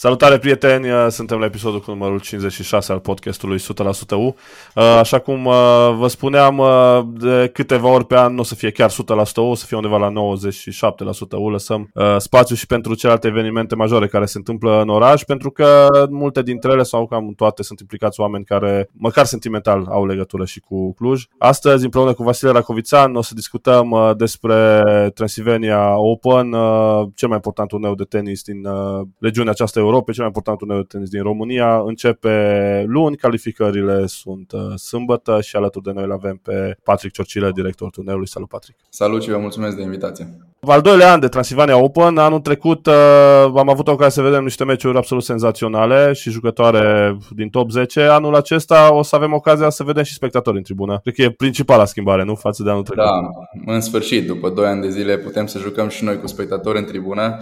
Salutare prieteni, suntem la episodul cu numărul 56 al podcastului 100% U. Așa cum vă spuneam, de câteva ori pe an nu o să fie chiar 100% U, o să fie undeva la 97% U. Lăsăm spațiu și pentru celelalte evenimente majore care se întâmplă în oraș, pentru că multe dintre ele sau cam toate sunt implicați oameni care, măcar sentimental, au legătură și cu Cluj. Astăzi, împreună cu Vasile Racovițan, o să discutăm despre Transylvania Open, cel mai important turneu de tenis din regiunea aceasta Europei, cel mai important turneu de tenis din România. Începe luni, calificările sunt uh, sâmbătă și alături de noi îl avem pe Patrick Ciorcilă, directorul turneului. Salut, Patrick! Salut și vă mulțumesc de invitație! Al doilea an de Transilvania Open, anul trecut uh, am avut ocazia să vedem niște meciuri absolut senzaționale și jucătoare din top 10. Anul acesta o să avem ocazia să vedem și spectatori în tribună. Cred că e principala schimbare, nu? Față de anul trecut. Da, în sfârșit, după 2 ani de zile putem să jucăm și noi cu spectatori în tribună.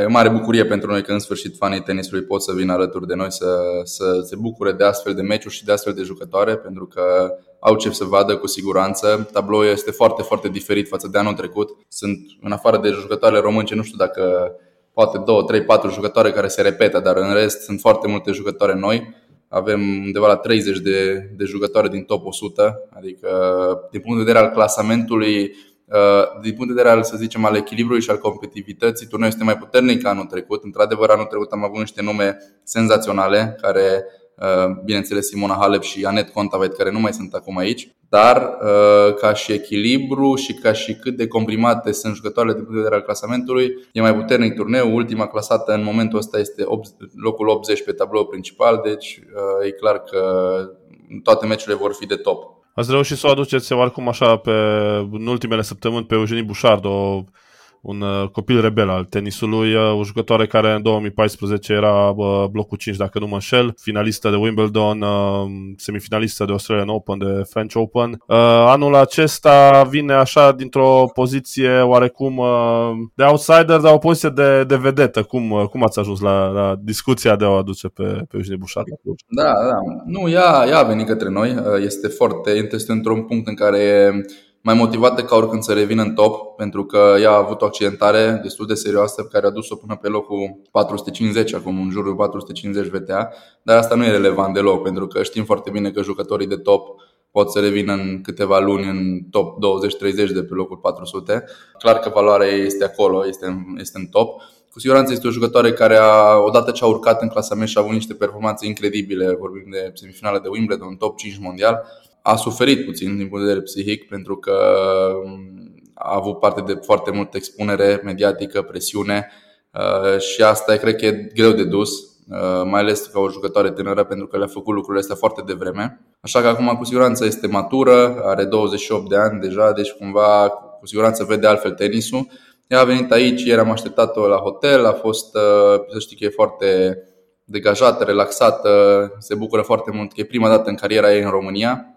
E o mare bucurie pentru noi că în sfârșit fanii tenisului pot să vină alături de noi să, să se bucure de astfel de meciuri și de astfel de jucătoare pentru că au ce să vadă cu siguranță. Tabloul este foarte, foarte diferit față de anul trecut. Sunt în afară de jucătoarele românce, nu știu dacă poate 2, 3, 4 jucătoare care se repetă, dar în rest sunt foarte multe jucătoare noi. Avem undeva la 30 de, de jucătoare din top 100, adică din punct de vedere al clasamentului Uh, din punct de vedere al, să zicem, al echilibrului și al competitivității, turneul este mai puternic ca anul trecut. Într-adevăr, anul trecut am avut niște nume senzaționale, care, uh, bineînțeles, Simona Halep și Anet Contavet, care nu mai sunt acum aici, dar uh, ca și echilibru și ca și cât de comprimate sunt jucătoarele din punct de vedere al clasamentului, e mai puternic turneu. Ultima clasată în momentul ăsta este locul 80 pe tablou principal, deci e clar că toate meciurile vor fi de top. Ați reușit să o aduceți oarecum așa pe, în ultimele săptămâni pe Eugenie Bușard, o un uh, copil rebel al tenisului, uh, o jucătoare care în 2014 era uh, blocul 5, dacă nu mă înșel, finalistă de Wimbledon, semifinalistă de Australian Open, de French Open. Anul acesta vine așa dintr-o poziție oarecum de outsider, dar o poziție de, de vedetă. Cum, cum ați ajuns la, la discuția de a o aduce pe, pe Eugenie Bușat? Da, da. Nu, ea, ea a venit către noi. Este foarte, este într-un punct în care mai motivată ca oricând să revină în top, pentru că ea a avut o accidentare destul de serioasă care a dus-o până pe locul 450, acum în jurul 450 VTA, dar asta nu e relevant deloc, pentru că știm foarte bine că jucătorii de top pot să revină în câteva luni în top 20-30 de pe locul 400. Clar că valoarea ei este acolo, este în, este în top. Cu siguranță este o jucătoare care, a, odată ce a urcat în clasament și a avut niște performanțe incredibile, vorbim de semifinale de Wimbledon, top 5 mondial, a suferit puțin din punct de vedere psihic pentru că um, a avut parte de foarte multă expunere mediatică, presiune uh, și asta cred că e greu de dus, uh, mai ales ca o jucătoare tânără pentru că le-a făcut lucrurile astea foarte devreme. Așa că acum cu siguranță este matură, are 28 de ani deja, deci cumva cu siguranță vede altfel tenisul. Ea a venit aici, ieri am așteptat-o la hotel, a fost, uh, să știi că e foarte degajată, relaxată, se bucură foarte mult că e prima dată în cariera ei în România Uh,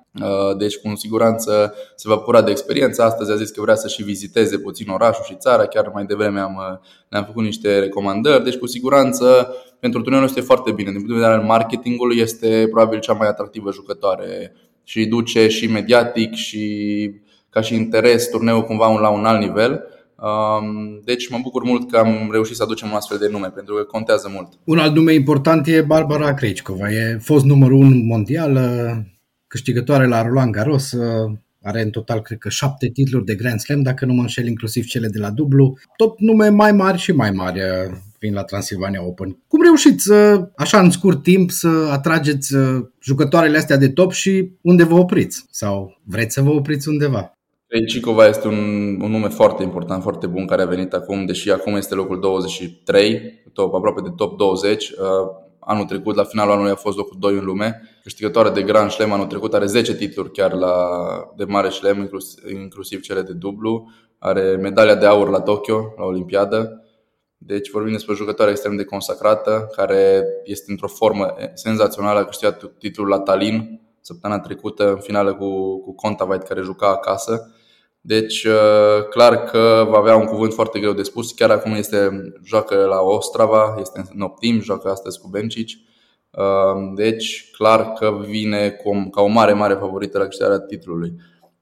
deci, cu siguranță se va bucura de experiență. Astăzi a zis că vrea să și viziteze puțin orașul și țara. Chiar mai devreme am, uh, ne-am făcut niște recomandări. Deci, cu siguranță, pentru turneul este foarte bine. Din punct de vedere al marketingului, este probabil cea mai atractivă jucătoare și duce și mediatic și ca și interes turneul cumva la un alt nivel. Um, deci mă bucur mult că am reușit să aducem un astfel de nume, pentru că contează mult. Un alt nume important e Barbara Krejcikova. E fost numărul 1 mondial, câștigătoare la Roland Garros, uh, are în total, cred că, șapte titluri de Grand Slam, dacă nu mă înșel, inclusiv cele de la dublu. Tot nume mai mari și mai mari uh, vin la Transilvania Open. Cum reușiți, așa în scurt timp, să atrageți uh, jucătoarele astea de top și unde vă opriți? Sau vreți să vă opriți undeva? Cicova este un, un nume foarte important, foarte bun, care a venit acum, deși acum este locul 23, top, aproape de top 20. Anul trecut, la finalul anului, a fost locul 2 în lume. Câștigătoare de Grand Slam anul trecut, are 10 titluri chiar la, de mare slam, inclusiv, inclusiv cele de dublu. Are medalia de aur la Tokyo, la Olimpiadă. Deci vorbim despre o jucătoare extrem de consacrată, care este într-o formă senzațională. A câștigat titlul la Tallinn săptămâna trecută, în finală cu, cu Contavait, care juca acasă. Deci, uh, clar că va avea un cuvânt foarte greu de spus. Chiar acum este, joacă la Ostrava, este în optim, joacă astăzi cu Bencic. Uh, deci, clar că vine cu, ca o mare, mare favorită la câștigarea titlului.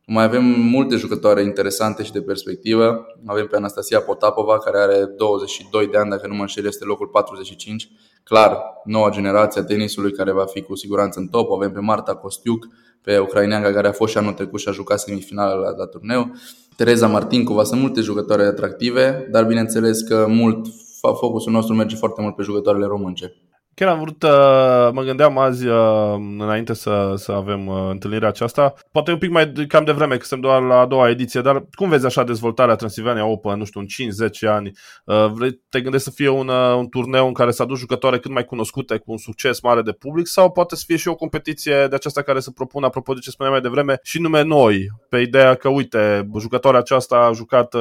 Mai avem multe jucătoare interesante și de perspectivă. Avem pe Anastasia Potapova, care are 22 de ani, dacă nu mă înșel, este locul 45. Clar, noua generație a tenisului care va fi cu siguranță în top. Avem pe Marta Costiuc, pe ucraineanca care a fost și anul trecut și a jucat semifinala la, la turneu. Tereza Martincova, sunt multe jucătoare atractive, dar bineînțeles că mult focusul nostru merge foarte mult pe jucătoarele românce. Chiar am vrut, uh, mă gândeam azi, uh, înainte să, să avem uh, întâlnirea aceasta, poate un pic mai cam de vreme, că suntem doar la a doua ediție, dar cum vezi așa dezvoltarea Transilvania Open, nu știu, în 5-10 ani? Vrei, te gândești să fie un, un turneu în care să aduci jucătoare cât mai cunoscute, cu un succes mare de public, sau poate să fie și o competiție de aceasta care să propună, apropo de ce spuneam mai devreme, și nume noi, pe ideea că, uite, jucătoarea aceasta a jucat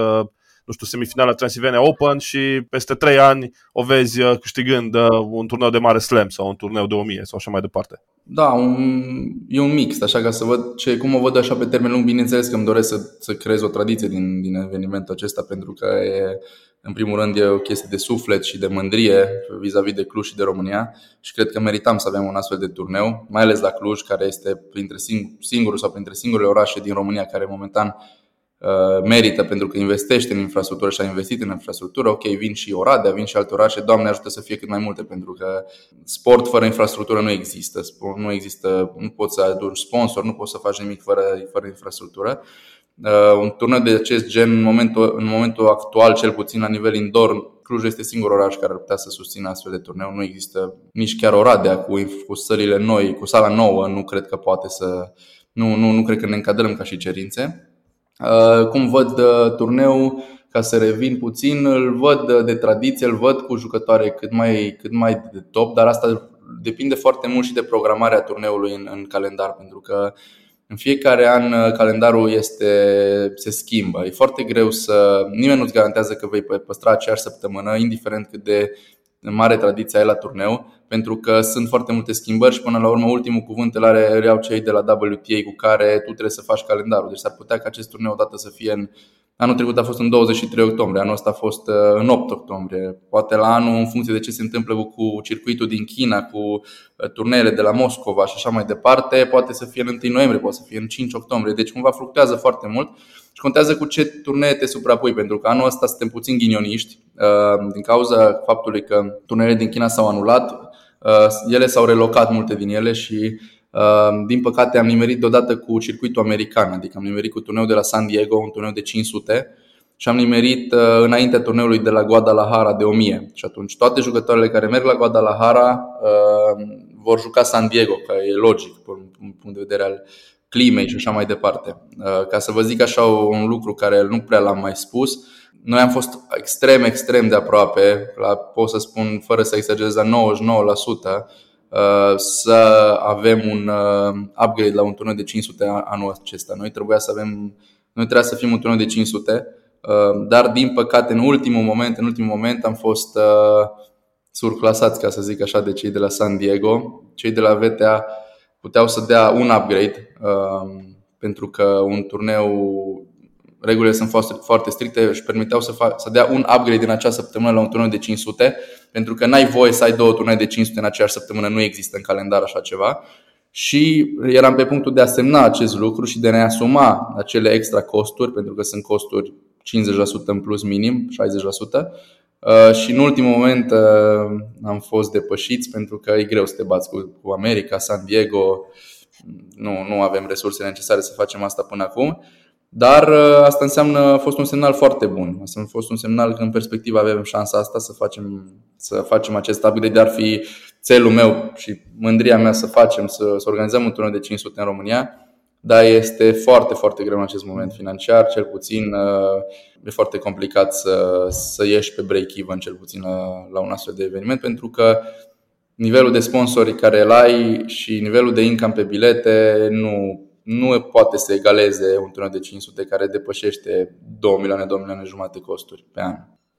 nu știu, semifinala Transilvania Open și peste 3 ani o vezi uh, câștigând uh, un turneu de mare slam sau un turneu de 1000 sau așa mai departe. Da, un, e un mix, așa ca să văd ce, cum o văd așa pe termen lung. Bineînțeles că îmi doresc să, să creez o tradiție din, din evenimentul acesta pentru că e, în primul rând e o chestie de suflet și de mândrie vis-a-vis de Cluj și de România și cred că meritam să avem un astfel de turneu, mai ales la Cluj, care este printre sing- singurul sau printre singurele orașe din România care momentan Uh, merită pentru că investește în infrastructură și a investit în infrastructură, ok, vin și Oradea, vin și alte orașe, Doamne ajută să fie cât mai multe, pentru că sport fără infrastructură nu există, nu există, nu poți să aduci sponsor, nu poți să faci nimic fără, fără infrastructură. Uh, un turneu de acest gen, în momentul, în momentul actual, cel puțin la nivel indoor, Cluj este singurul oraș care ar putea să susțină astfel de turneu. Nu există nici chiar Oradea cu, cu sările noi, cu sala nouă, nu cred că poate să. Nu, nu, nu cred că ne încadrăm ca și cerințe. Uh, cum văd uh, turneu, ca să revin puțin, îl văd uh, de tradiție, îl văd cu jucătoare cât mai, cât mai de top, dar asta depinde foarte mult și de programarea turneului în, în calendar, pentru că în fiecare an calendarul este, se schimbă. E foarte greu să. Nimeni nu-ți garantează că vei păstra aceeași săptămână, indiferent cât de mare tradiție ai la turneu, pentru că sunt foarte multe schimbări și până la urmă ultimul cuvânt îl are reau cei de la WTA cu care tu trebuie să faci calendarul. Deci s-ar putea ca acest turneu odată să fie în Anul trecut a fost în 23 octombrie, anul ăsta a fost uh, în 8 octombrie. Poate la anul, în funcție de ce se întâmplă cu circuitul din China, cu uh, turneele de la Moscova și așa mai departe, poate să fie în 1 noiembrie, poate să fie în 5 octombrie. Deci cumva fluctuează foarte mult și contează cu ce turnee te suprapui, pentru că anul ăsta suntem puțin ghinioniști uh, din cauza faptului că turneele din China s-au anulat, ele s-au relocat multe din ele și Ehm, din păcate am nimerit deodată cu circuitul american, adică am nimerit cu turneul de la San Diego, un turneu de 500 și am nimerit uh, înaintea turneului de la Guadalajara de 1000. Și atunci toate jucătoarele care merg la Guadalajara ehm, vor juca San Diego, că e logic din punct de vedere al climei și așa mai departe. Ehm, ca să vă zic așa un lucru care nu prea l-am mai spus, noi am fost extrem, extrem de aproape, la, pot să spun fără să exagerez, la 99%, Uh, să avem un uh, upgrade la un turneu de 500 anul acesta. Noi trebuia să avem, noi trebuia să fim un turneu de 500, uh, dar din păcate în ultimul moment, în ultimul moment am fost surclasați, ca să zic așa, de cei de la San Diego. Cei de la VTA puteau să dea un upgrade pentru că un turneu regulile sunt foarte, foarte stricte și permiteau să, fac, să dea un upgrade în acea săptămână la un turneu de 500, pentru că n-ai voie să ai două turnee de 500 în aceeași săptămână, nu există în calendar așa ceva. Și eram pe punctul de a semna acest lucru și de a ne asuma acele extra costuri, pentru că sunt costuri 50% în plus minim, 60%. Uh, și în ultimul moment uh, am fost depășiți pentru că e greu să te bați cu, cu America, San Diego, nu, nu avem resursele necesare să facem asta până acum. Dar uh, asta înseamnă, a fost un semnal foarte bun. Asta a fost un semnal că în perspectivă avem șansa asta să facem, să facem acest upgrade. Ar fi țelul meu și mândria mea să facem, să, să organizăm un turneu de 500 în România. Dar este foarte, foarte greu în acest moment financiar, cel puțin uh, e foarte complicat să, să ieși pe break-even, cel puțin la, la un astfel de eveniment, pentru că nivelul de sponsori care îl ai și nivelul de income pe bilete nu nu poate să egaleze un turneu de 500 care depășește 2 milioane, 2 milioane jumate costuri pe an.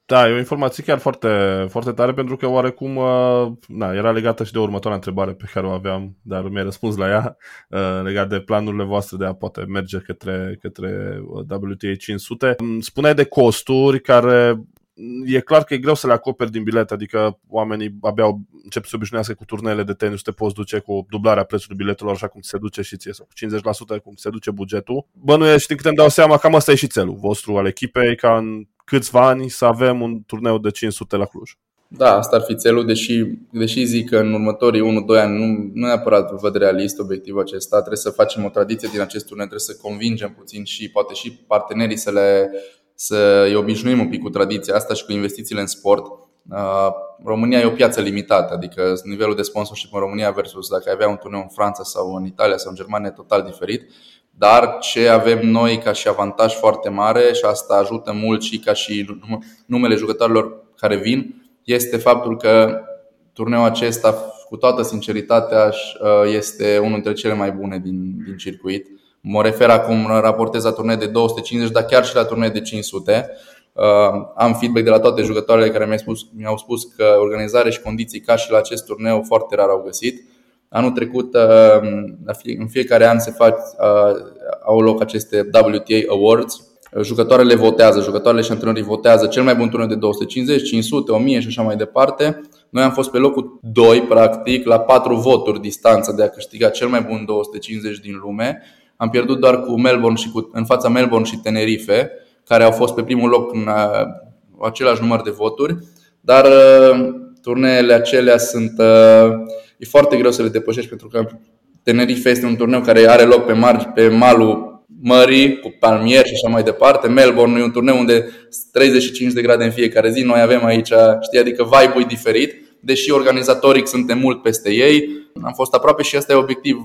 Da, e o informație chiar foarte, foarte tare pentru că oarecum uh, na, era legată și de următoarea întrebare pe care o aveam, dar mi-ai răspuns la ea, uh, legat de planurile voastre de a poate merge către, către uh, WTA 500. Spuneai de costuri care e clar că e greu să le acoperi din bilet, adică oamenii abia au, încep să se obișnuiască cu turnele de tenis, te poți duce cu dublarea prețului biletelor așa cum se duce și ție, sau cu 50% cum se duce bugetul. Bănuiesc, din câte îmi dau seama, cam asta e și țelul vostru al echipei, ca în câțiva ani să avem un turneu de 500 la Cluj. Da, asta ar fi țelul, deși, deși zic că în următorii 1-2 ani nu, nu neapărat văd realist obiectivul acesta, trebuie să facem o tradiție din acest turneu, trebuie să convingem puțin și poate și partenerii să le să îi obișnuim un pic cu tradiția asta și cu investițiile în sport. Uh, România e o piață limitată, adică nivelul de sponsorship în România versus dacă avea un turneu în Franța sau în Italia sau în Germania e total diferit. Dar ce avem noi ca și avantaj foarte mare și asta ajută mult și ca și numele jucătorilor care vin, este faptul că turneul acesta, cu toată sinceritatea, uh, este unul dintre cele mai bune din, din circuit. Mă refer acum, raportez la turnee de 250, dar chiar și la turnee de 500. Uh, am feedback de la toate jucătoarele care mi-au spus, mi-au spus că organizare și condiții ca și la acest turneu foarte rar au găsit. Anul trecut, uh, în fiecare an se fac, au loc aceste WTA Awards, Jucătoarele votează, jucătoarele și antrenorii votează cel mai bun turneu de 250, 500, 1000 și așa mai departe. Noi am fost pe locul 2, practic, la 4 voturi distanță de a câștiga cel mai bun 250 din lume. Am pierdut doar cu Melbourne și cu, în fața Melbourne și Tenerife, care au fost pe primul loc în uh, același număr de voturi. Dar uh, turneele acelea sunt. Uh, e foarte greu să le depășești pentru că Tenerife este un turneu care are loc pe, margi, pe malul mării, cu palmieri și așa mai departe. Melbourne e un turneu unde 35 de grade în fiecare zi. Noi avem aici, știi, adică vibe-ul diferit, deși organizatoric suntem mult peste ei. Am fost aproape și asta e obiectiv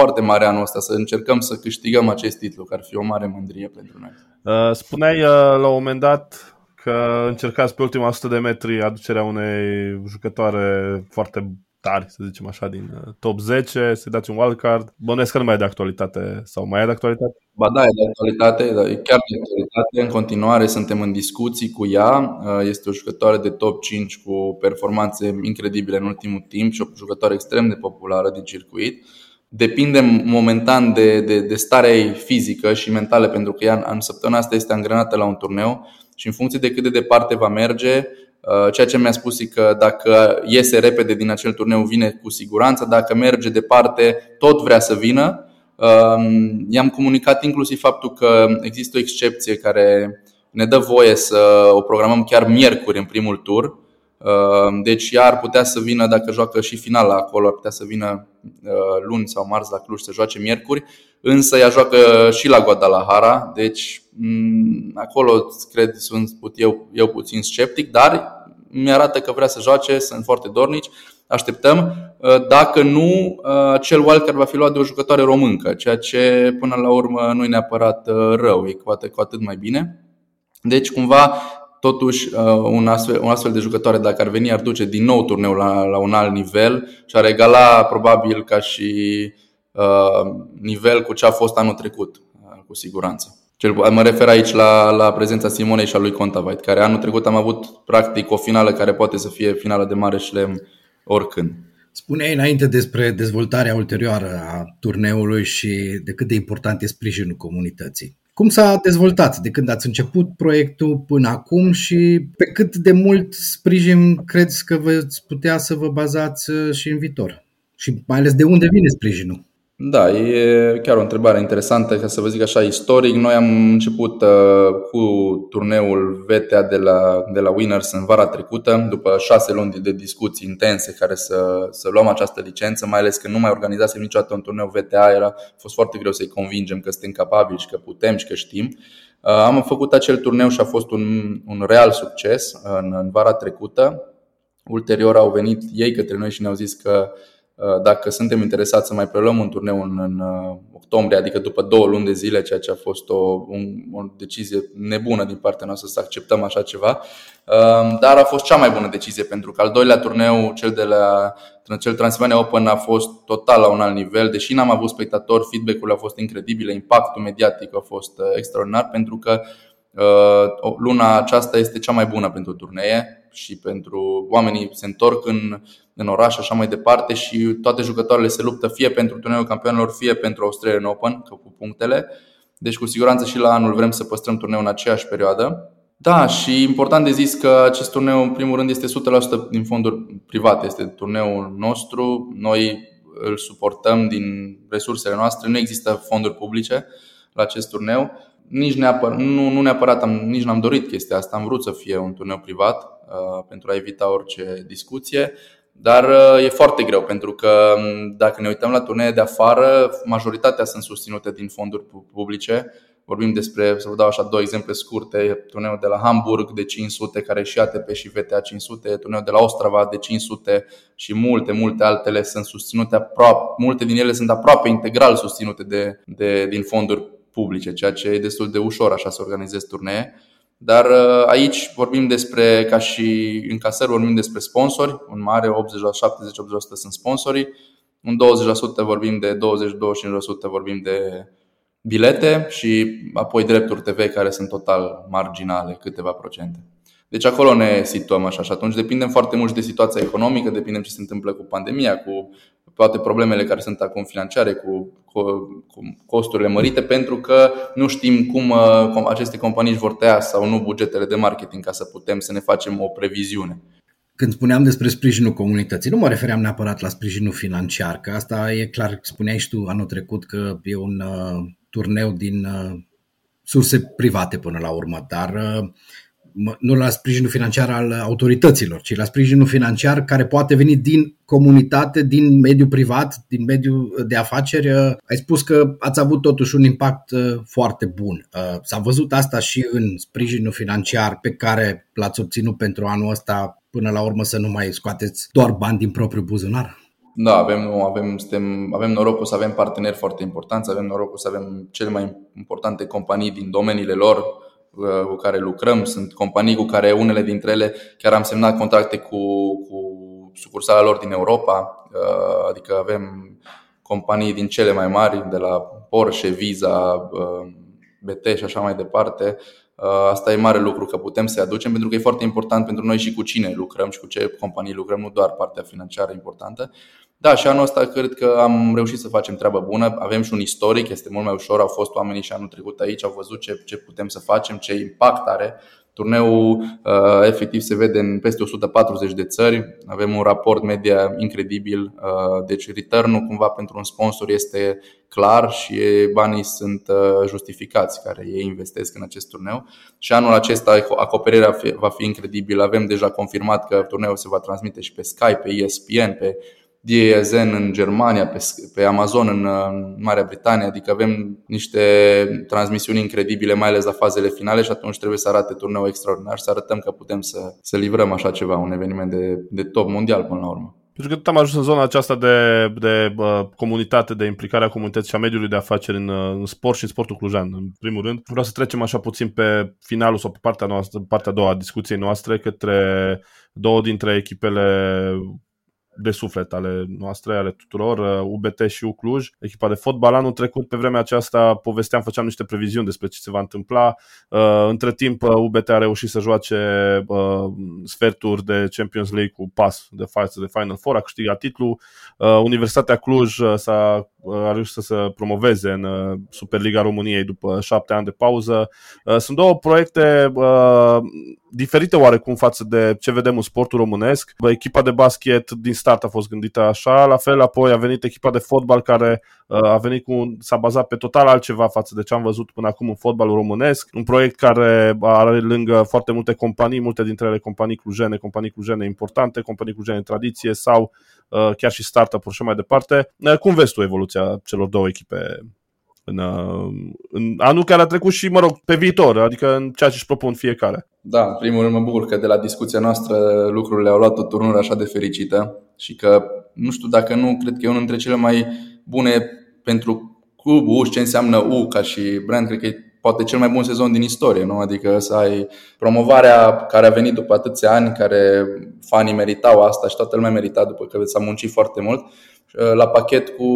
foarte mare anul ăsta, să încercăm să câștigăm acest titlu, care ar fi o mare mândrie pentru noi. Uh, spuneai uh, la un moment dat că încercați pe ultima 100 de metri aducerea unei jucătoare foarte tari, să zicem așa, din uh, top 10, să dați un wildcard. Bănuiesc că nu mai e de actualitate sau mai e de actualitate? Ba da, e de actualitate, e chiar de actualitate. În continuare suntem în discuții cu ea. Uh, este o jucătoare de top 5 cu performanțe incredibile în ultimul timp și o jucătoare extrem de populară din circuit. Depinde momentan de, de, de starea ei fizică și mentală, pentru că ea în săptămâna asta este angrenată la un turneu și în funcție de cât de departe va merge, Uh, ceea ce mi-a spus e că dacă iese repede din acel turneu, vine cu siguranță. Dacă merge departe, tot vrea să vină. Um, i-am comunicat inclusiv faptul că există o excepție care ne dă voie să o programăm chiar miercuri în primul tur. Uh, deci ea ar putea să vină dacă joacă și finala acolo, ar putea să vină uh, luni sau marți la Cluj să joace miercuri, însă ea joacă și la Guadalajara, deci mm, acolo cred sunt eu, eu puțin sceptic, dar mi-arată că vrea să joace, sunt foarte dornici, așteptăm. Uh, dacă nu, uh, acel wildcard va fi luat de o jucătoare româncă, ceea ce până la urmă nu e neapărat uh, rău, e poate cu atât mai bine. Deci, cumva, totuși, un astfel, un astfel de jucătoare, dacă ar veni, ar duce din nou turneul la, la un alt nivel și ar egala probabil ca și uh, nivel cu ce a fost anul trecut, cu siguranță. Cel, mă refer aici la, la prezența Simonei și a lui Contavait, care anul trecut am avut practic o finală care poate să fie finală de mare șlem oricând. Spuneai înainte despre dezvoltarea ulterioară a turneului și de cât de important e sprijinul comunității. Cum s-a dezvoltat de când ați început proiectul până acum și pe cât de mult sprijin credeți că veți putea să vă bazați și în viitor? Și mai ales de unde vine sprijinul? Da, e chiar o întrebare interesantă, ca să vă zic așa, istoric. Noi am început uh, cu turneul VTA de la, de la Winners în vara trecută, după șase luni de discuții intense care să, să luăm această licență, mai ales că nu mai organizasem niciodată un turneu VTA, era, a fost foarte greu să-i convingem că suntem capabili și că putem și că știm. Uh, am făcut acel turneu și a fost un, un real succes în, în vara trecută. Ulterior au venit ei către noi și ne-au zis că Uh, dacă suntem interesați să mai preluăm un turneu în, în uh, octombrie, adică după două luni de zile, ceea ce a fost o, un, o decizie nebună din partea noastră să acceptăm așa ceva, uh, dar a fost cea mai bună decizie pentru că al doilea turneu, cel de la cel Transilvania Open, a fost total la un alt nivel, deși n-am avut spectatori, feedback-urile au fost incredibile, impactul mediatic a fost extraordinar pentru că luna aceasta este cea mai bună pentru turnee și pentru oamenii se întorc în în oraș, așa mai departe și toate jucătoarele se luptă fie pentru turneul campionilor, fie pentru Australian Open, că cu punctele. Deci cu siguranță și la anul vrem să păstrăm turneul în aceeași perioadă. Da, și important de zis că acest turneu, în primul rând, este 100% din fonduri private. Este turneul nostru. Noi îl suportăm din resursele noastre. Nu există fonduri publice la acest turneu. Nici neapărat, nu, nu neapărat am, nici n-am dorit chestia asta. Am vrut să fie un turneu privat uh, pentru a evita orice discuție. Dar uh, e foarte greu pentru că um, dacă ne uităm la turnee de afară, majoritatea sunt susținute din fonduri publice Vorbim despre, să vă dau așa două exemple scurte, turneul de la Hamburg de 500, care e și ATP și VTA 500, turneul de la Ostrava de 500 și multe, multe altele sunt susținute aproape, multe din ele sunt aproape integral susținute de, de, din fonduri publice, ceea ce e destul de ușor așa să organizezi turnee. Dar uh, aici vorbim despre, ca și în casări, vorbim despre sponsori, un mare 80-70-80% sunt sponsorii, un 20% vorbim de 20-25% vorbim de bilete și apoi drepturi TV care sunt total marginale, câteva procente. Deci acolo ne situăm așa și atunci depindem foarte mult de situația economică, depindem ce se întâmplă cu pandemia, cu toate problemele care sunt acum financiare, cu, cu, cu costurile mărite, pentru că nu știm cum, uh, cum aceste companii își vor tăia sau nu bugetele de marketing ca să putem să ne facem o previziune. Când spuneam despre sprijinul comunității, nu mă refeream neapărat la sprijinul financiar, că asta e clar, spuneai și tu anul trecut că e un uh, turneu din uh, surse private până la urmă, dar uh, nu la sprijinul financiar al autorităților, ci la sprijinul financiar care poate veni din comunitate, din mediul privat, din mediul de afaceri. Uh, ai spus că ați avut totuși un impact foarte bun. S-a văzut asta și în sprijinul financiar pe care l-ați obținut pentru anul ăsta, până la urmă să nu mai scoateți doar bani din propriul buzunar? Da, avem, avem, suntem, avem norocul să avem parteneri foarte importanți, avem norocul să avem cele mai importante companii din domeniile lor uh, cu care lucrăm. Sunt companii cu care unele dintre ele chiar am semnat contracte cu, cu sucursala lor din Europa, uh, adică avem companii din cele mai mari, de la Porsche, Visa, uh, BT și așa mai departe, Uh, asta e mare lucru că putem să-i aducem pentru că e foarte important pentru noi și cu cine lucrăm și cu ce companii lucrăm, nu doar partea financiară importantă. Da, și anul ăsta cred că am reușit să facem treabă bună. Avem și un istoric, este mult mai ușor. Au fost oamenii și anul trecut aici, au văzut ce, ce putem să facem, ce impact are Turneul uh, efectiv se vede în peste 140 de țări. Avem un raport media incredibil. Uh, deci return cumva pentru un sponsor este clar și banii sunt uh, justificați care ei investesc în acest turneu. Și anul acesta acoperirea va fi incredibilă. Avem deja confirmat că turneul se va transmite și pe Skype, pe ESPN, pe DAZN în Germania, pe, pe Amazon în, în Marea Britanie, adică avem niște transmisiuni incredibile, mai ales la fazele finale și atunci trebuie să arate turneu extraordinar și să arătăm că putem să, să livrăm așa ceva, un eveniment de, de top mondial până la urmă. Pentru că tot am ajuns în zona aceasta de, de uh, comunitate, de implicare a comunității și a mediului de afaceri în, uh, în sport și în sportul clujan. În primul rând, vreau să trecem așa puțin pe finalul sau pe partea, noastră, partea a doua a discuției noastre către două dintre echipele de suflet ale noastre, ale tuturor, UBT uh, și Ucluj, echipa de fotbal. Anul trecut, pe vremea aceasta, povesteam, făceam niște previziuni despre ce se va întâmpla. Uh, între timp, UBT uh, a reușit să joace sferturi de Champions League cu pas de față de Final Four, a câștigat titlul. Universitatea Cluj s-a a reușit să se promoveze în Superliga României după șapte ani de pauză. Sunt două proiecte diferite oarecum față de ce vedem în sportul românesc. Echipa de basket din start a fost gândită așa, la fel apoi a venit echipa de fotbal care uh, a venit cu, s-a bazat pe total altceva față de ce am văzut până acum în fotbalul românesc, un proiect care are lângă foarte multe companii, multe dintre ele companii clujene, companii clujene importante, companii clujene în tradiție sau uh, chiar și startup-uri și mai departe. Uh, cum vezi tu evoluția celor două echipe în, în anul care a trecut și, mă rog, pe viitor, adică în ceea ce își propun fiecare. Da, în primul rând mă bucur că de la discuția noastră lucrurile au luat o turnură așa de fericită și că, nu știu dacă nu, cred că e unul dintre cele mai bune pentru clubul și ce înseamnă U ca și brand, cred că e poate cel mai bun sezon din istorie, nu? Adică să ai promovarea care a venit după atâția ani, care fanii meritau asta și toată lumea merita după că s-a muncit foarte mult Uh, la pachet cu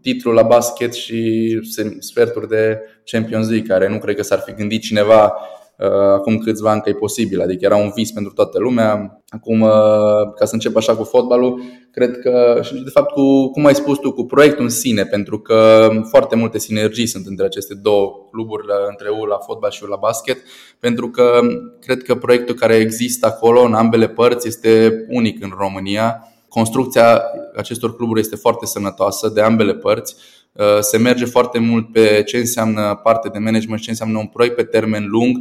titlul la basket și sferturi de Champions League, care nu cred că s-ar fi gândit cineva acum câțiva ani că e posibil, adică era un vis pentru toată lumea. Acum, ca să încep așa cu fotbalul, cred că, și de fapt, cu, cum ai spus tu, cu proiectul în sine, pentru că foarte multe sinergii sunt între aceste două cluburi, între U la fotbal și U la basket, pentru că cred că proiectul care există acolo, în ambele părți, este unic în România. Construcția acestor cluburi este foarte sănătoasă de ambele părți se merge foarte mult pe ce înseamnă parte de management, ce înseamnă un proiect pe termen lung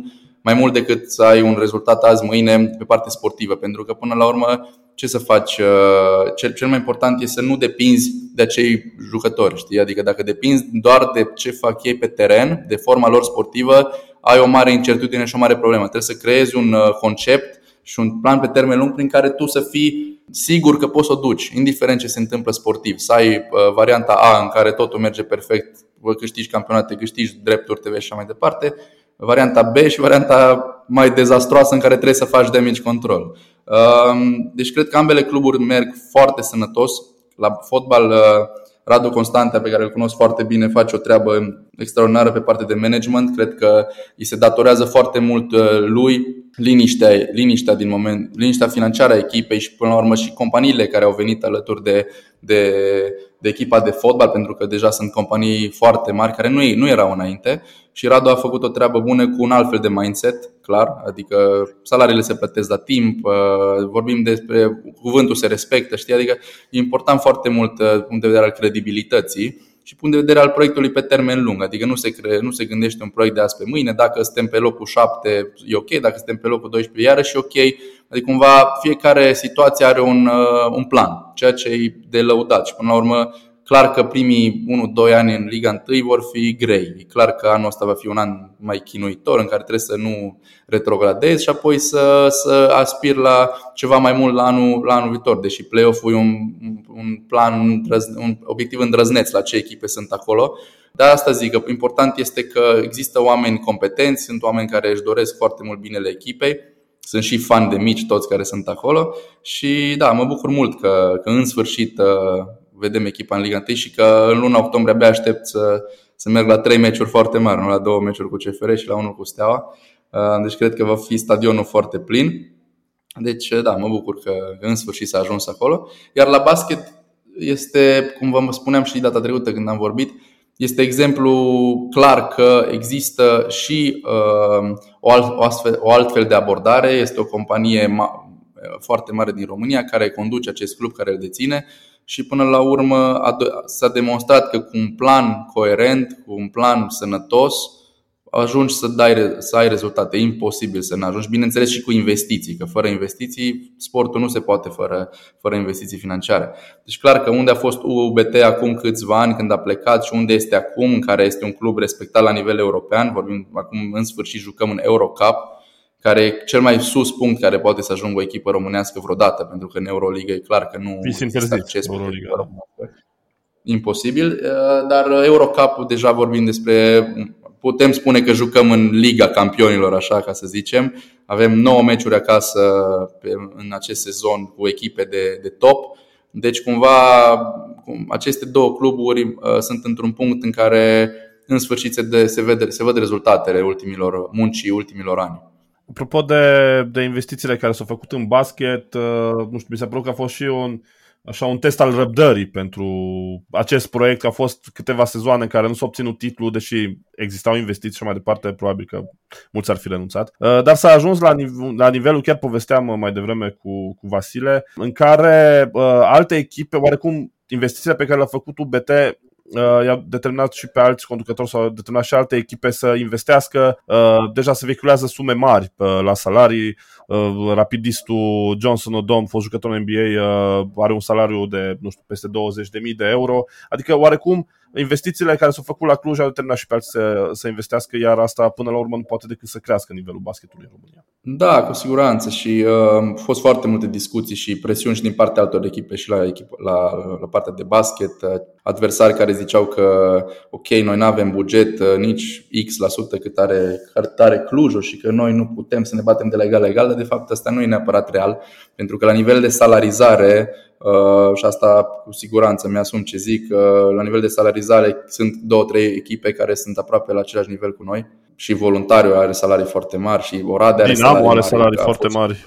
mai mult decât să ai un rezultat azi, mâine pe parte sportivă. Pentru că până la urmă ce să faci? Uh, cel, cel mai important este să nu depinzi de acei jucători. Știi? Adică dacă depinzi doar de ce fac ei pe teren, de forma lor sportivă, ai o mare incertitudine și o mare problemă. Trebuie să creezi un uh, concept și un plan pe termen lung prin care tu să fii sigur că poți să o duci, indiferent ce se întâmplă sportiv. Să ai uh, varianta A în care totul merge perfect, câștigi campionate, câștigi drepturi TV și așa mai departe varianta B și varianta mai dezastroasă în care trebuie să faci damage control. Um, deci cred că ambele cluburi merg foarte sănătos. La fotbal, uh, Radu Constantea, pe care îl cunosc foarte bine, face o treabă extraordinară pe partea de management. Cred că îi se datorează foarte mult uh, lui liniștea, liniștea din moment, liniștea financiară a echipei și până la urmă și companiile care au venit alături de, de, de echipa de fotbal, pentru că deja sunt companii foarte mari care nu, nu erau înainte. Și Radu a făcut o treabă bună cu un alt fel de mindset, clar, adică salariile se plătesc la timp, uh, vorbim despre cuvântul se respectă, știi, adică e important foarte mult uh, punct de vedere al credibilității și punct de vedere al proiectului pe termen lung. Adică nu se, cre- nu se gândește un proiect de azi pe mâine, dacă suntem pe locul 7 e ok, dacă suntem pe locul 12 iarăși e ok. Adică cumva fiecare situație are un, uh, un plan, ceea ce e de lăudat și până la urmă Clar că primii 1-2 ani în Liga 1 vor fi grei. E clar că anul ăsta va fi un an mai chinuitor în care trebuie să nu retrogradezi și apoi să, să aspiri la ceva mai mult la anul, la anul viitor. Deși play-off-ul e un, un plan, un obiectiv îndrăzneț la ce echipe sunt acolo. Dar asta zic că important este că există oameni competenți, sunt oameni care își doresc foarte mult binele echipei sunt și fani de mici toți care sunt acolo și da, mă bucur mult că, că în sfârșit vedem echipa în Liga 1 și că în luna octombrie abia aștept să, să merg la trei meciuri foarte mari, nu la două meciuri cu CFR și la unul cu Steaua. Uh, deci cred că va fi stadionul foarte plin. Deci da, mă bucur că în sfârșit s-a ajuns acolo. Iar la basket este, cum vă spuneam și data trecută când am vorbit, este exemplu clar că există și uh, o, alt, o, astfel, o altfel de abordare. Este o companie ma- foarte mare din România care conduce acest club, care îl deține și până la urmă s-a demonstrat că cu un plan coerent, cu un plan sănătos, ajungi să, dai, să ai rezultate. E imposibil să nu ajungi. Bineînțeles și cu investiții, că fără investiții sportul nu se poate fără, fără investiții financiare. Deci clar că unde a fost UBT acum câțiva ani când a plecat și unde este acum, în care este un club respectat la nivel european, vorbim acum în sfârșit jucăm în Eurocup, care e cel mai sus punct care poate să ajungă o echipă românească vreodată, pentru că în Euroliga e clar că nu există acces Euroliga. Imposibil, uh, dar Eurocup deja vorbim despre putem spune că jucăm în Liga Campionilor, așa ca să zicem. Avem 9 meciuri acasă în acest sezon cu echipe de, de top. Deci cumva aceste două cluburi uh, sunt într-un punct în care în sfârșit se, de, se, vede, se văd rezultatele ultimilor muncii ultimilor ani. Apropo de, de investițiile care s-au făcut în basket, uh, nu știu, mi s-a părut că a fost și un, așa, un test al răbdării pentru acest proiect, că a fost câteva sezoane în care nu s-a obținut titlul, deși existau investiții și mai departe, probabil că mulți ar fi renunțat. Uh, dar s-a ajuns la, nive- la nivelul, chiar povesteam mai devreme cu, cu Vasile, în care uh, alte echipe, oarecum investițiile pe care le-a făcut UBT uh, i-a determinat și pe alți conducători sau a determinat și alte echipe să investească. Uh, deja se vehiculează sume mari uh, la salarii. Uh, rapidistul Johnson Odom, fost jucător NBA, uh, are un salariu de, nu știu, peste 20.000 de euro. Adică, oarecum, investițiile care s-au făcut la Cluj au determinat și pe alții să, să investească, iar asta până la urmă nu poate decât să crească nivelul basketului în România. Da, cu siguranță. Și uh, au fost foarte multe discuții și presiuni și din partea altor echipe și la, echipă, la, la partea de basket, uh, adversari care ziceau că ok, noi nu avem buget uh, nici X la sută cât are, cât are Clujul și că noi nu putem să ne batem de la egal la egal, dar de fapt asta nu e neapărat real, pentru că la nivel de salarizare Uh, și asta cu siguranță mi-asum ce zic. Uh, la nivel de salarizare sunt două, trei echipe care sunt aproape la același nivel cu noi și voluntariul are salarii foarte mari și Oradea are Dinamo salarii are mari, salarii a foarte fost- mari.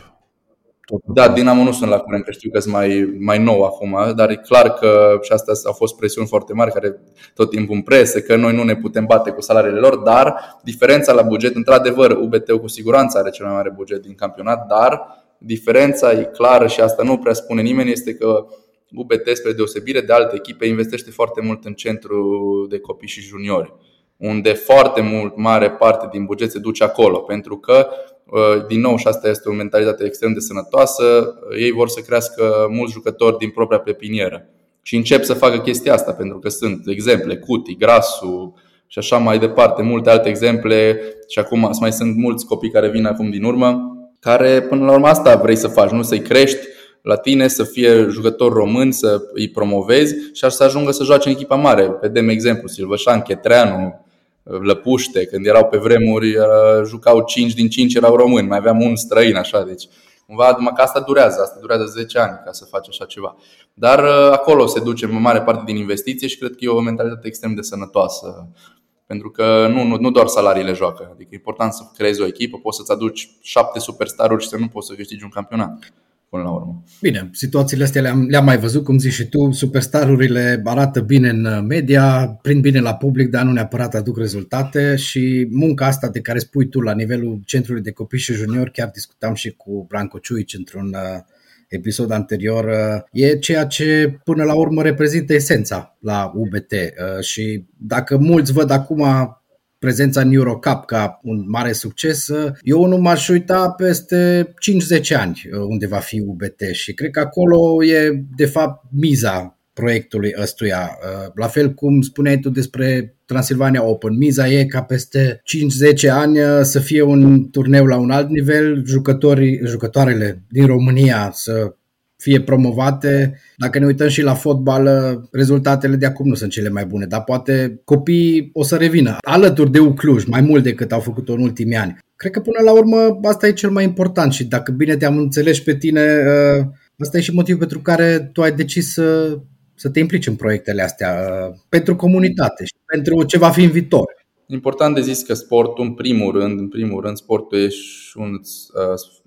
Da, Dinamo nu sunt la curent, că știu că sunt mai, mai nou acum, dar e clar că și astea au fost presiuni foarte mari care tot timpul în presă, că noi nu ne putem bate cu salariile lor, dar diferența la buget, într-adevăr, UBT-ul cu siguranță are cel mai mare buget din campionat, dar diferența e clară și asta nu prea spune nimeni, este că UBT, spre deosebire de alte echipe, investește foarte mult în centru de copii și juniori unde foarte mult mare parte din buget se duce acolo, pentru că Uh, din nou, și asta este o mentalitate extrem de sănătoasă, uh, ei vor să crească mulți jucători din propria pepinieră. Și încep să facă chestia asta, pentru că sunt exemple, Cuti, Grasu și așa mai departe, multe alte exemple și acum mai sunt mulți copii care vin acum din urmă, care până la urmă asta vrei să faci, nu să-i crești la tine, să fie jucători români, să îi promovezi și să ajungă să joace în echipa mare. Vedem exemplu, Silvășan, Chetreanu, Lăpuște, când erau pe vremuri, uh, jucau 5 din 5 erau români, mai aveam un străin așa, deci cumva numai că asta durează, asta durează 10 ani ca să faci așa ceva. Dar uh, acolo se duce în mare parte din investiție și cred că e o mentalitate extrem de sănătoasă. Pentru că nu, nu, nu doar salariile joacă, adică e important să creezi o echipă, poți să-ți aduci șapte superstaruri și să nu poți să câștigi un campionat până la urmă. Bine, situațiile astea le-am, le-am mai văzut, cum zici și tu, superstarurile arată bine în media, prind bine la public, dar nu neapărat aduc rezultate și munca asta de care spui tu la nivelul centrului de copii și juniori, chiar discutam și cu Branco Ciuici într-un uh, episod anterior, uh, e ceea ce până la urmă reprezintă esența la UBT uh, și dacă mulți văd acum prezența în Eurocup ca un mare succes, eu nu m-aș uita peste 5-10 ani unde va fi UBT și cred că acolo e de fapt miza proiectului ăstuia. La fel cum spuneai tu despre Transilvania Open, miza e ca peste 5-10 ani să fie un turneu la un alt nivel, jucătorii, jucătoarele din România să fie promovate. Dacă ne uităm și la fotbal, rezultatele de acum nu sunt cele mai bune, dar poate copiii o să revină alături de Ucluj, mai mult decât au făcut-o în ultimii ani. Cred că până la urmă asta e cel mai important și dacă bine te-am înțeles pe tine, asta e și motivul pentru care tu ai decis să, să te implici în proiectele astea pentru comunitate și pentru ce va fi în viitor. Important de zis că sportul, în primul rând, în primul rând, sportul e un,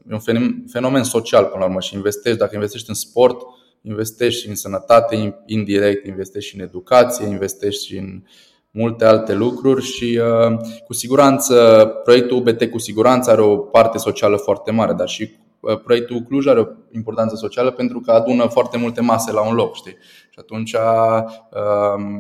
uh, un fenomen social până la urmă și investești, dacă investești în sport, investești în sănătate, indirect investești și în educație, investești și în multe alte lucruri și uh, cu siguranță proiectul UBT cu siguranță are o parte socială foarte mare, dar și proiectul Cluj are o importanță socială pentru că adună foarte multe mase la un loc, știi? Și atunci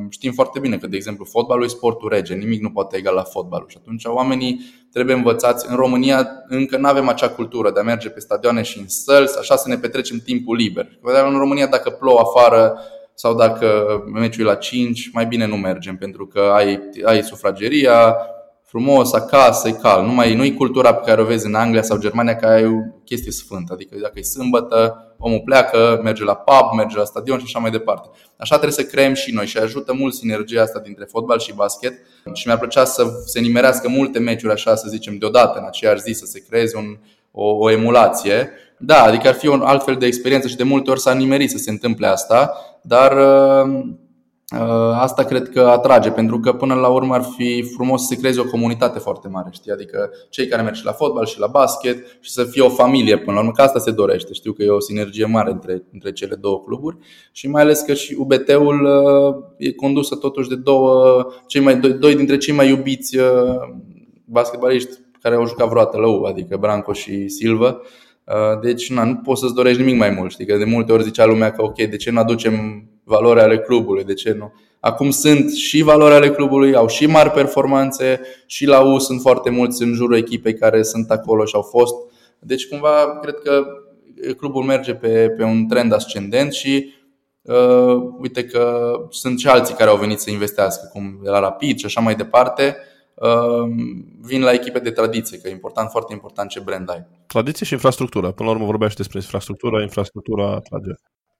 știm foarte bine că, de exemplu, fotbalul e sportul rege, nimic nu poate egala fotbalul. Și atunci oamenii trebuie învățați. În România încă nu avem acea cultură de a merge pe stadioane și în sălți, așa să ne petrecem timpul liber. În România, dacă plouă afară, sau dacă meciul e la 5, mai bine nu mergem pentru că ai, ai sufrageria, frumos, acasă, e cald. Nu mai nu e cultura pe care o vezi în Anglia sau Germania, care e o chestie sfântă. Adică dacă e sâmbătă, omul pleacă, merge la pub, merge la stadion și așa mai departe. Așa trebuie să creăm și noi și ajută mult sinergia asta dintre fotbal și basket. Și mi-ar plăcea să se nimerească multe meciuri așa, să zicem, deodată, în aceeași zi, să se creeze un, o, o emulație. Da, adică ar fi un alt fel de experiență și de multe ori s-a nimerit să se întâmple asta, dar Asta cred că atrage, pentru că până la urmă ar fi frumos să se creeze o comunitate foarte mare, știi? Adică cei care merg și la fotbal și la basket și să fie o familie până la urmă, că asta se dorește. Știu că e o sinergie mare între, între cele două cluburi și mai ales că și UBT-ul e condusă totuși de două, cei mai, doi, doi dintre cei mai iubiți basketbaliști care au jucat vreodată la U, adică Branco și Silva. Deci na, nu poți să-ți dorești nimic mai mult. Știi? Că de multe ori zicea lumea că ok, de ce nu aducem valori ale clubului, de ce nu? Acum sunt și valori ale clubului, au și mari performanțe și la U sunt foarte mulți în jurul echipei care sunt acolo și au fost. Deci cumva cred că clubul merge pe, pe un trend ascendent și uh, uite că sunt și alții care au venit să investească, cum la Rapid și așa mai departe. Uh, vin la echipe de tradiție, că e important, foarte important ce brand ai. Tradiție și infrastructură. Până la urmă vorbește despre infrastructura, infrastructura atrage.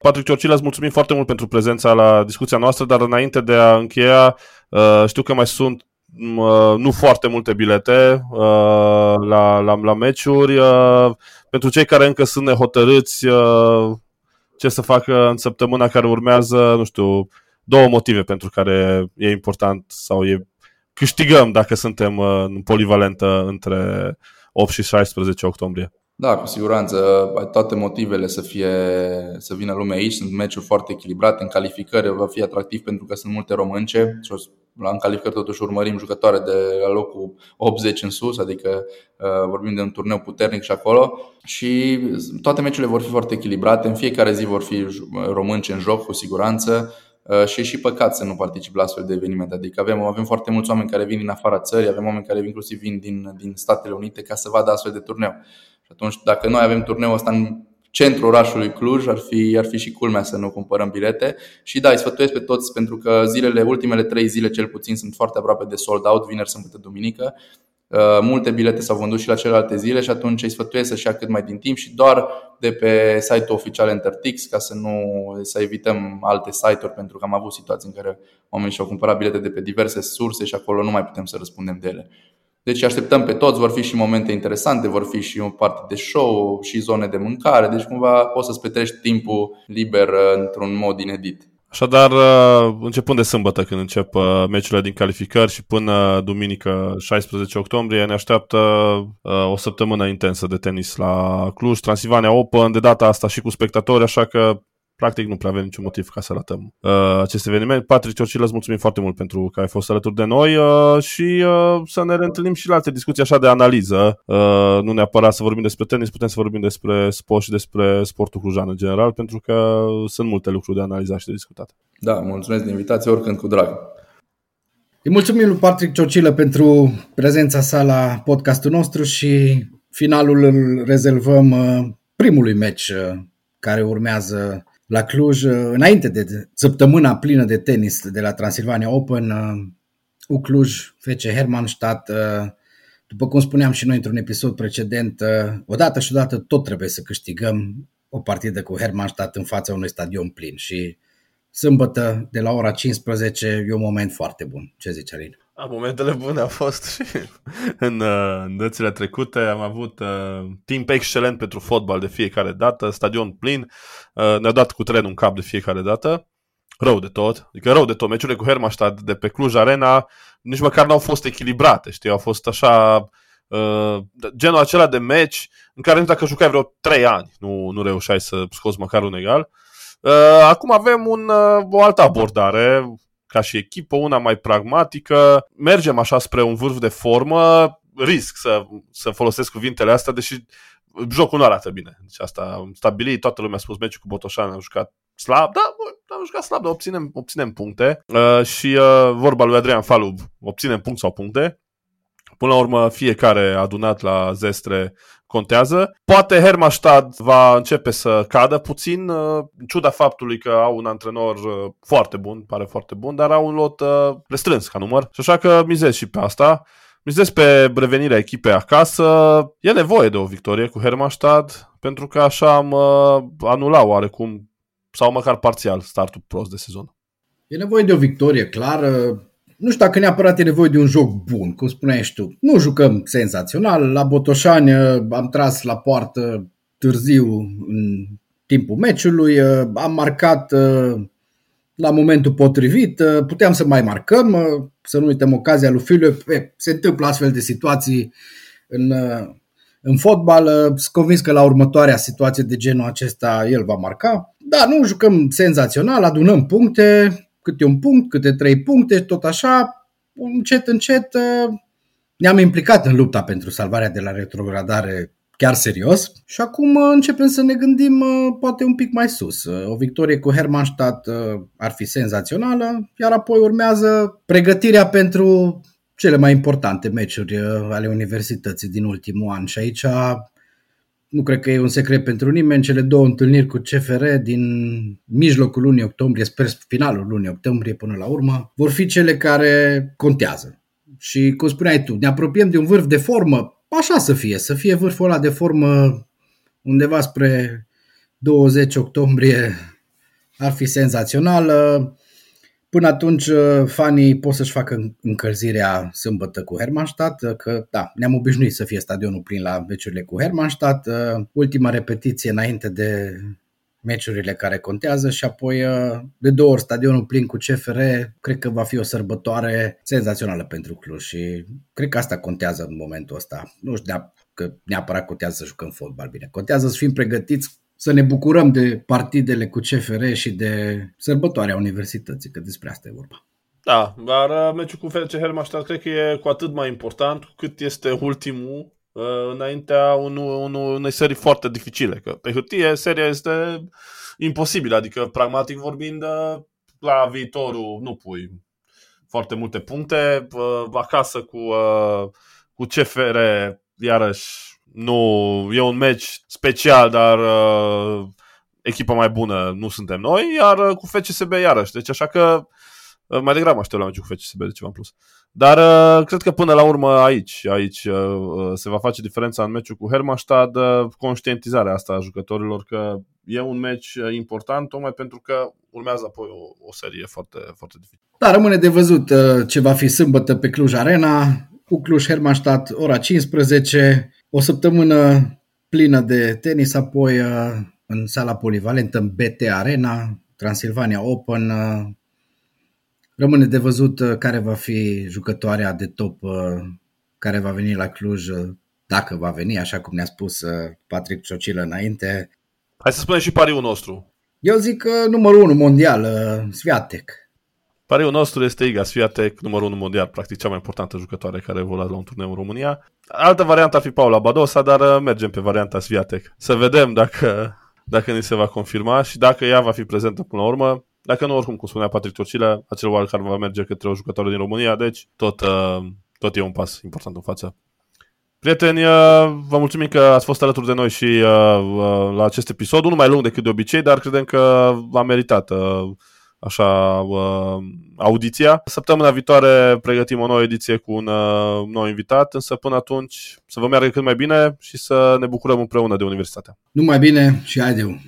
Patrick Ciorcila, îți mulțumim foarte mult pentru prezența la discuția noastră, dar înainte de a încheia, știu că mai sunt nu foarte multe bilete la, la, la meciuri. Pentru cei care încă sunt nehotărâți, ce să facă în săptămâna care urmează, nu știu, două motive pentru care e important sau e câștigăm dacă suntem uh, în polivalentă între 8 și 16 octombrie. Da, cu siguranță. Ai toate motivele să, fie, să vină lumea aici. Sunt meciuri foarte echilibrate. În calificări va fi atractiv pentru că sunt multe românce. Și la în calificări totuși urmărim jucătoare de la locul 80 în sus, adică uh, vorbim de un turneu puternic și acolo. Și toate meciurile vor fi foarte echilibrate. În fiecare zi vor fi românci în joc, cu siguranță. Uh, și e și păcat să nu particip la astfel de evenimente. Adică avem, avem foarte mulți oameni care vin din afara țării, avem oameni care inclusiv vin din, din Statele Unite ca să vadă astfel de turneu. Și atunci, dacă noi avem turneul ăsta în centrul orașului Cluj, ar fi, ar fi și culmea să nu cumpărăm bilete. Și da, îi sfătuiesc pe toți pentru că zilele, ultimele trei zile cel puțin sunt foarte aproape de sold out, vineri, sâmbătă, duminică. Uh, multe bilete s-au vândut și la celelalte zile și atunci îi sfătuiesc să-și ia cât mai din timp și doar de pe site-ul oficial Entertix ca să nu să evităm alte site-uri pentru că am avut situații în care oamenii și-au cumpărat bilete de pe diverse surse și acolo nu mai putem să răspundem de ele. Deci așteptăm pe toți, vor fi și momente interesante, vor fi și o parte de show și zone de mâncare, deci cumva poți să-ți petrești timpul liber uh, într-un mod inedit. Așadar, uh, începând de sâmbătă, când încep uh, meciurile din calificări și până duminică 16 octombrie, ne așteaptă o săptămână intensă de tenis la Cluj, Transilvania Open, de data asta și cu spectatori, așa că practic nu prea avem niciun motiv ca să ratăm uh, acest eveniment. Patrick Ciorcil, îți mulțumim foarte mult pentru că ai fost alături de noi uh, și uh, să ne reîntâlnim și la alte discuții așa de analiză. Uh, nu neapărat să vorbim despre tenis, putem să vorbim despre sport și despre sportul clujan în general, pentru că sunt multe lucruri de analizat și de discutat. Da, mulțumesc de invitație, oricând cu drag. Îi mulțumim lui Patrick Ciorcilă pentru prezența sa la podcastul nostru și finalul îl rezervăm uh, primului meci uh, care urmează la Cluj, înainte de săptămâna plină de tenis de la Transilvania Open, U Cluj, FC Hermannstadt, după cum spuneam și noi într-un episod precedent, odată și odată tot trebuie să câștigăm o partidă cu Hermannstadt în fața unui stadion plin și sâmbătă de la ora 15 e un moment foarte bun. Ce zici, Alin? A, momentele bune au fost și în, uh, în dățile trecute. Am avut uh, timp excelent pentru fotbal de fiecare dată, stadion plin, uh, ne-a dat cu trenul în cap de fiecare dată. Rău de tot, adică rău de tot. Meciurile cu Hermannstadt de pe Cluj Arena nici măcar n-au fost echilibrate, știi, au fost așa uh, genul acela de meci în care nu dacă jucai vreo 3 ani, nu, nu reușeai să scoți măcar un egal. Uh, acum avem un, uh, o altă abordare, ca și echipă, una mai pragmatică. Mergem așa spre un vârf de formă, risc să, să folosesc cuvintele astea, deși jocul nu arată bine. Deci asta am stabilit, toată lumea a spus meciul cu Botoșan, am jucat slab, da, am jucat slab, dar obținem, obținem puncte. Uh, și uh, vorba lui Adrian Falub, obținem punct sau puncte. Până la urmă, fiecare adunat la zestre contează. Poate Hermannstadt va începe să cadă puțin, uh, în ciuda faptului că au un antrenor uh, foarte bun, pare foarte bun, dar au un lot uh, restrâns ca număr. Și așa că mizez și pe asta. Mizez pe revenirea echipei acasă. E nevoie de o victorie cu Hermannstadt, pentru că așa am anulat oarecum, sau măcar parțial, startul prost de sezon. E nevoie de o victorie clară, nu știu dacă neapărat e nevoie de un joc bun, cum spuneai și tu. Nu jucăm senzațional. La Botoșani uh, am tras la poartă târziu în timpul meciului, uh, am marcat uh, la momentul potrivit, puteam să mai marcăm, să nu uităm ocazia lui Filiu, se întâmplă astfel de situații în, în fotbal, sunt convins că la următoarea situație de genul acesta el va marca. Da, nu jucăm senzațional, adunăm puncte, câte un punct, câte trei puncte, tot așa, încet, încet uh, ne-am implicat în lupta pentru salvarea de la retrogradare chiar serios și acum uh, începem să ne gândim uh, poate un pic mai sus. O victorie cu Hermannstadt ar fi senzațională, iar apoi urmează pregătirea pentru cele mai importante meciuri ale universității din ultimul an și aici nu cred că e un secret pentru nimeni, cele două întâlniri cu CFR din mijlocul lunii octombrie, sper finalul lunii octombrie până la urmă, vor fi cele care contează. Și cum spuneai tu, ne apropiem de un vârf de formă, așa să fie, să fie vârful ăla de formă undeva spre 20 octombrie ar fi senzațional. Până atunci, uh, fanii pot să-și facă încălzirea sâmbătă cu Hermannstadt, uh, că da, ne-am obișnuit să fie stadionul plin la meciurile cu Hermannstadt. Uh, ultima repetiție înainte de meciurile care contează și apoi uh, de două ori stadionul plin cu CFR, cred că va fi o sărbătoare senzațională pentru Cluj și cred că asta contează în momentul ăsta. Nu știu că neapărat contează să jucăm fotbal bine, contează să fim pregătiți să ne bucurăm de partidele cu CFR și de sărbătoarea universității, că despre asta e vorba. Da, dar uh, meciul cu FC Hermannstadt cred că e cu atât mai important cu cât este ultimul uh, înaintea unei serii foarte dificile. Că pe hârtie seria este imposibilă, adică pragmatic vorbind uh, la viitorul nu pui foarte multe puncte. Acasă cu, cu CFR iarăși nu, e un meci special, dar echipa mai bună nu suntem noi, iar cu FCSB iarăși. Deci așa că Uh, mai degrabă aștept la meciul cu FCSB de ceva în plus. Dar uh, cred că până la urmă aici, aici uh, se va face diferența în meciul cu Hermannstad, conștientizarea asta a jucătorilor că e un meci important, tocmai pentru că urmează apoi o, o serie foarte, foarte dificilă. Da, rămâne de văzut ce va fi sâmbătă pe Cluj Arena, cu Cluj Hermannstad ora 15, o săptămână plină de tenis, apoi în sala polivalentă, în BT Arena, Transilvania Open, Rămâne de văzut uh, care va fi jucătoarea de top uh, care va veni la Cluj, uh, dacă va veni, așa cum ne-a spus Patrick Ciocilă înainte. Hai să spunem și pariul nostru. Eu zic că numărul 1 mondial, Sviatek. Pariul nostru este Iga Sviatek, numărul 1 mondial, practic cea mai importantă jucătoare care a la un turneu în România. Altă variantă ar fi Paula Badosa, dar mergem pe varianta Sviatek. Să vedem dacă, dacă ni se va confirma și dacă ea va fi prezentă până la urmă. Dacă nu, oricum, cum spunea Patrick Torcilă, acel wildcard va merge către o jucătoare din România, deci tot, uh, tot e un pas important în față. Prieteni, uh, vă mulțumim că ați fost alături de noi și uh, la acest episod, unul mai lung decât de obicei, dar credem că a meritat așa audiția. Săptămâna viitoare pregătim o nouă ediție cu un nou invitat, însă până atunci să vă meargă cât mai bine și să ne bucurăm împreună de universitatea. Numai bine și haideu!